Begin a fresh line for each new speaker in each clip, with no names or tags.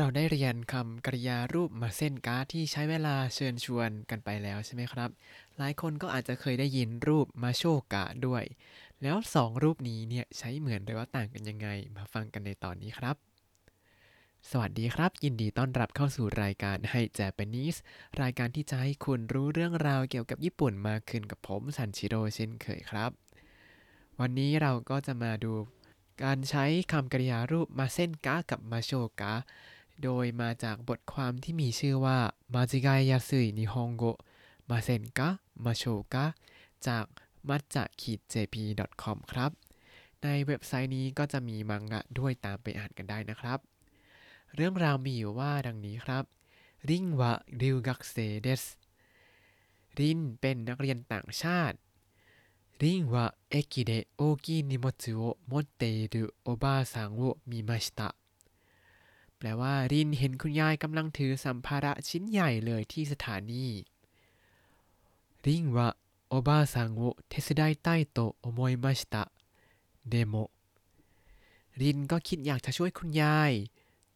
เราได้เรียนคำกริยารูปมาเส้นการ์ดที่ใช้เวลาเชิญชวนกันไปแล้วใช่ไหมครับ หลายคนก็อาจจะเคยได้ยินรูปมาโชกะด้วย แล้วสองรูปนี้เนี่ยใช้เหมือนหรือว่าต่างกันยังไง มาฟังกันในตอนนี้ครับ สวัสดีครับ ยินดีต้อนรับเข้าสู่รายการให้ Japanese รายการที่จะให้คุณรู้เรื่องราวเกี่ยวกับญี่ปุ่นมากขึ้นกับผมซันชิโร่เช่นเคยครับ วันนี้เราก็จะมาดูการใช้คำกริยารูปมาเส้นกะกับมาโชกะ โดยมาจากบทความที่มีชื่อว่ามาจิกายยาสึยนิฮงโกมาเซนกะมาโชกะจากมัจจะขีด jp.com ครับ ในเว็บไซต์นี้ก็จะมีมังงะด้วยตามไปอ่านกันได้นะครับ เรื่องราวมีอยู่ว่าดังนี้ครับ ริงวะริวกักเซเดสรินเป็นนักเรียนต่างชาติりんは駅で大きい荷物を持っているおばあさんを見ました แปลว่ารินเห็นคุณยายกำลังถือสัมภาระชิ้นใหญ่เลยที่สถานีりんはおばあさんを手伝いたいと思いました。でもรินก็คิดอยากจะช่วยคุณยาย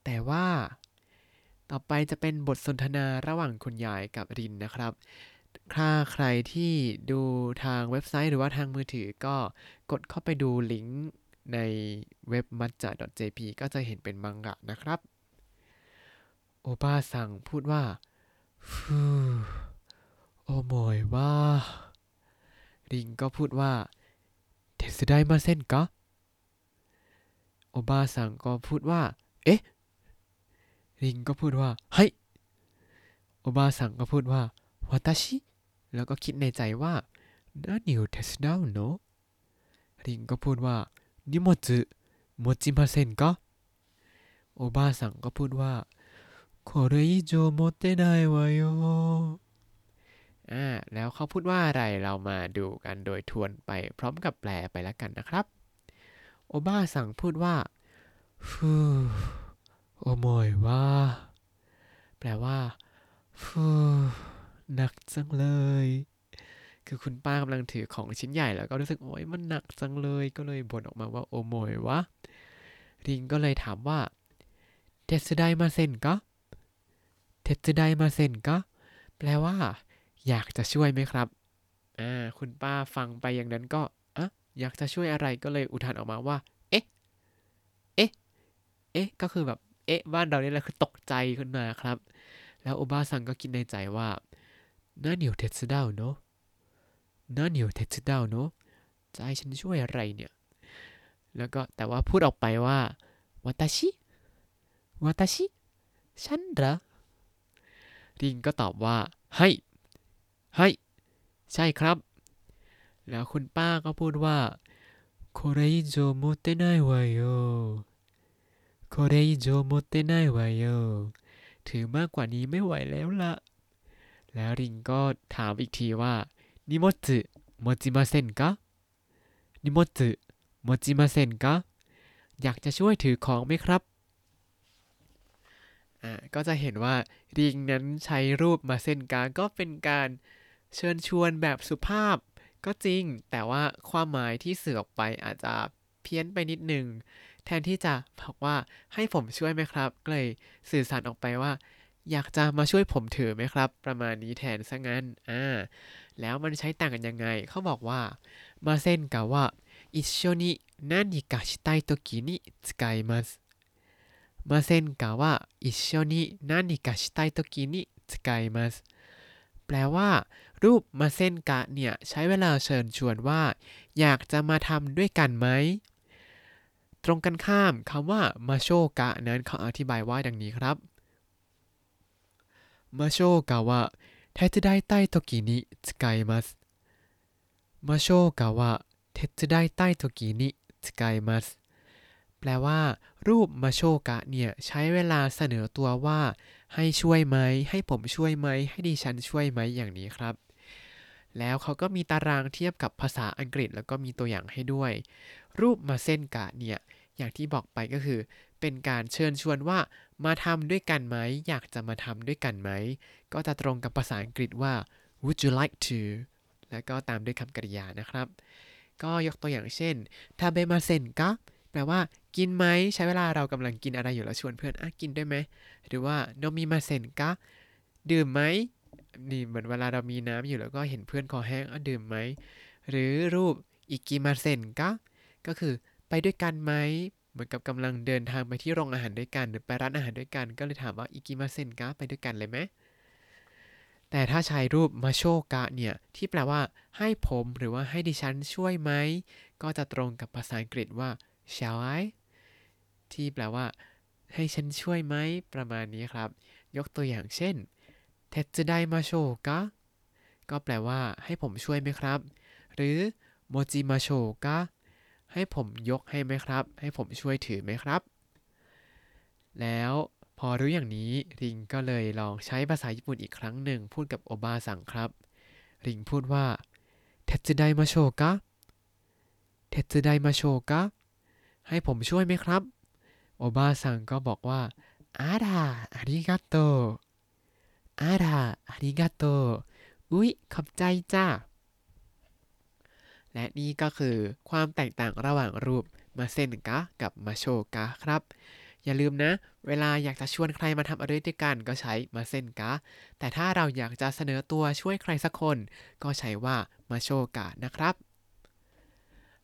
แต่ว่า ต่อไปจะเป็นบทสนทนาระหว่างคุณยายกับรินนะครับถ้าใครที่ดูทางเว็บไซต์หรือว่าทางมือถือก็กดเข้าไปดูลิงก์ ในเว็บ matcha.jp ก็จะเห็นเป็นมังงะนะครับ โอป้าสั่งพูดว่าฟูโอโมยว่า ริงก็พูดว่าเทสไดมาเส้นกะโอป้าสั่งก็พูดว่า เอ๊ะ ริงก็พูดว่าไฮโอป้าสั่งก็พูดว่าวาตาชิ แล้วก็คิดในใจว่านานิวเทสดาวโนริงก็พูดว่า นิโมจุโมจิมาเซนกะโอบ้าสั่งก็พูดว่าこれ以上持ってないわよอ่าแล้วเขาพูดว่าอะไรเรามาดูกันโดยทวนไปพร้อมกับแปลไปแล้วกันนะครับ โอบ้าสั่งพูดว่าฟูโอโมยว่า แปลว่าฟูหนักจังเลย คือคุณป้ากำลังถือของชิ้นใหญ่แล้วก็รู้สึกโอ้ยมันหนักจังเลยก็เลยบ่นออกมาว่าโอ้โมยวะริงก็เลยถามว่าเทสไดมาเซนกะเทสไดมาเซนกะแปลว่า อยากจะช่วยไหมครับอ่าคุณป้าฟังไปอย่างนั้นก็อะอยากจะช่วยอะไรก็เลยอุทานออกมาว่า เอ๊ะเอ๊ะเอ๊ะก็คือแบบเอ๊ะบ้านเราเนี่ยแหละคือตกใจขึ้นมาครับ แล้วโอบาซังก็คิดในใจว่าน่าเหนียวเทสดาวเนาะ น่าเหนียวเทสดาวเนาะจะให้ฉันช่วยอะไรเนี่ย แล้วก็แต่ว่าพูดออกไปว่าวาตาชิวาตาชิ ฉันเหรอ ริงก็ตอบว่า ให้ ให้ ใช่ครับ แล้วคุณป้าก็พูดว่าこれ以上持ってないわよこれ以上持ってないわよถือมากกว่านี้ไม่ไหวแล้วละ แล้วริงก็ถามอีกทีว่า นิโมจุโมจิมาเซนกะนิโมจุโมจิมาเซนกะอยากจะช่วยถือของไหมครับอ่าก็จะเห็นว่าริงนั้นใช้รูปมาเซนกาก็เป็นการเชิญชวนแบบสุภาพก็จริง แต่ว่าความหมายที่สื่อออกไปอาจจะเพี้ยนไปนิดนึงแทนที่จะบอกว่าให้ผมช่วยไหมครับ ก็เลยสื่อสารออกไปว่า อยากจะมาช่วยผมถือไหมครับ ประมาณนี้แทนซะงั้น อ่า แล้วมันใช้ต่างกันยังไง เขาบอกว่า มาเส้นกะว่า一緒に何かしたい時に使いますมาเส้นกะว่า一緒に何かしたい時に使いますแปลว่า รูปมาเส้นกะเนี่ย ใช้เวลาเชิญชวนว่า อยากจะมาทำด้วยกันไหม ตรงกันข้ามคำว่ามาโชกะนั้นเขาอธิบายว่าดังนี้ครับ มาโชกะว่า手伝いたい時に使いますมาโชกะว่า手伝いたい時に使いますแปลว่า รูปมาโชกะเนี่ย ใช้เวลาเสนอตัวว่า ให้ช่วยไหม ให้ผมช่วยไหม ให้ดิฉันช่วยไหมอย่างนี้ครับ แล้วเขาก็มีตารางเทียบกับภาษาอังกฤษแล้วก็มีตัวอย่างให้ด้วย รูปมาเส้นกะเนี่ย อย่างที่บอกไปก็คือ เป็นการเชิญชวนว่า มาทำด้วยกันไหม อยากจะมาทำด้วยกันไหม ก็จะตรงกับภาษาอังกฤษว่า would you like to แล้วก็ตามด้วยคำกริยานะครับ ก็ยกตัวอย่างเช่นทาเบมาเซนกะแปลว่า กินไหม ใช้เวลาเรากำลังกินอะไรอยู่แล้วชวนเพื่อนอะกินด้วยไหม หรือว่าโนมิมาเซนกะดื่มไหม นี่เหมือนเวลาเรามีน้ำอยู่แล้วก็เห็นเพื่อนคอแห้งอะดื่มไหม หรือรูปอิกิมาเซนกะก็คือไปด้วยกันไหม เหมือนกับกำลังเดินทางไปที่โรงอาหารด้วยกัน หรือไปร้านอาหารด้วยกัน ก็เลยถามว่าอิกิมาเซนกะไปด้วยกันเลยไหมแต่ถ้าใช้รูปมาโชกะเนี่ย ที่แปลว่า ให้ผมหรือว่าให้ดิฉันช่วยไหม ก็จะตรงกับภาษาอังกฤษว่า shall I ที่แปลว่า ให้ฉันช่วยไหม ประมาณนี้ครับ ยกตัวอย่างเช่นเทตสึได้มาโชกะก็แปลว่า ให้ผมช่วยไหมครับ หรือโมจิมาโชกะ ให้ผมยกให้ไหมครับ ให้ผมช่วยถือไหมครับ แล้วพอรู้อย่างนี้ริงก็เลยลองใช้ภาษาญี่ปุ่นอีกครั้งหนึ่งพูดกับโอบาสั่งครับ ริงพูดว่าเทตสึไดมาโชกะเทตสึไดมาโชกะให้ผมช่วยไหมครับ โอบาสั่งก็บอกว่าอาดาอาริกาโตอาดาอาริกาโตอุ๊ย ขอบใจจ้า และนี่ก็คือความแตกต่างระหว่างรูปませんか กับ ましょうかครับ อย่าลืมนะ เวลาอยากจะชวนใครมาทำอะไรด้วยกันก็ใช้ませんか แต่ถ้าเราอยากจะเสนอตัวช่วยใครสักคน ก็ใช้ว่าましょうかนะครับ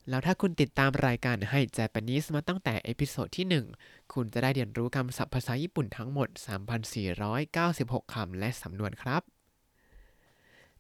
แล้วถ้าคุณติดตามรายการให้ Japanese มาตั้งแต่ episode ที่ 1 คุณจะได้เรียนรู้คำศัพท์ภาษาญี่ปุ่นทั้งหมด 3,496 คำและสำนวนครับ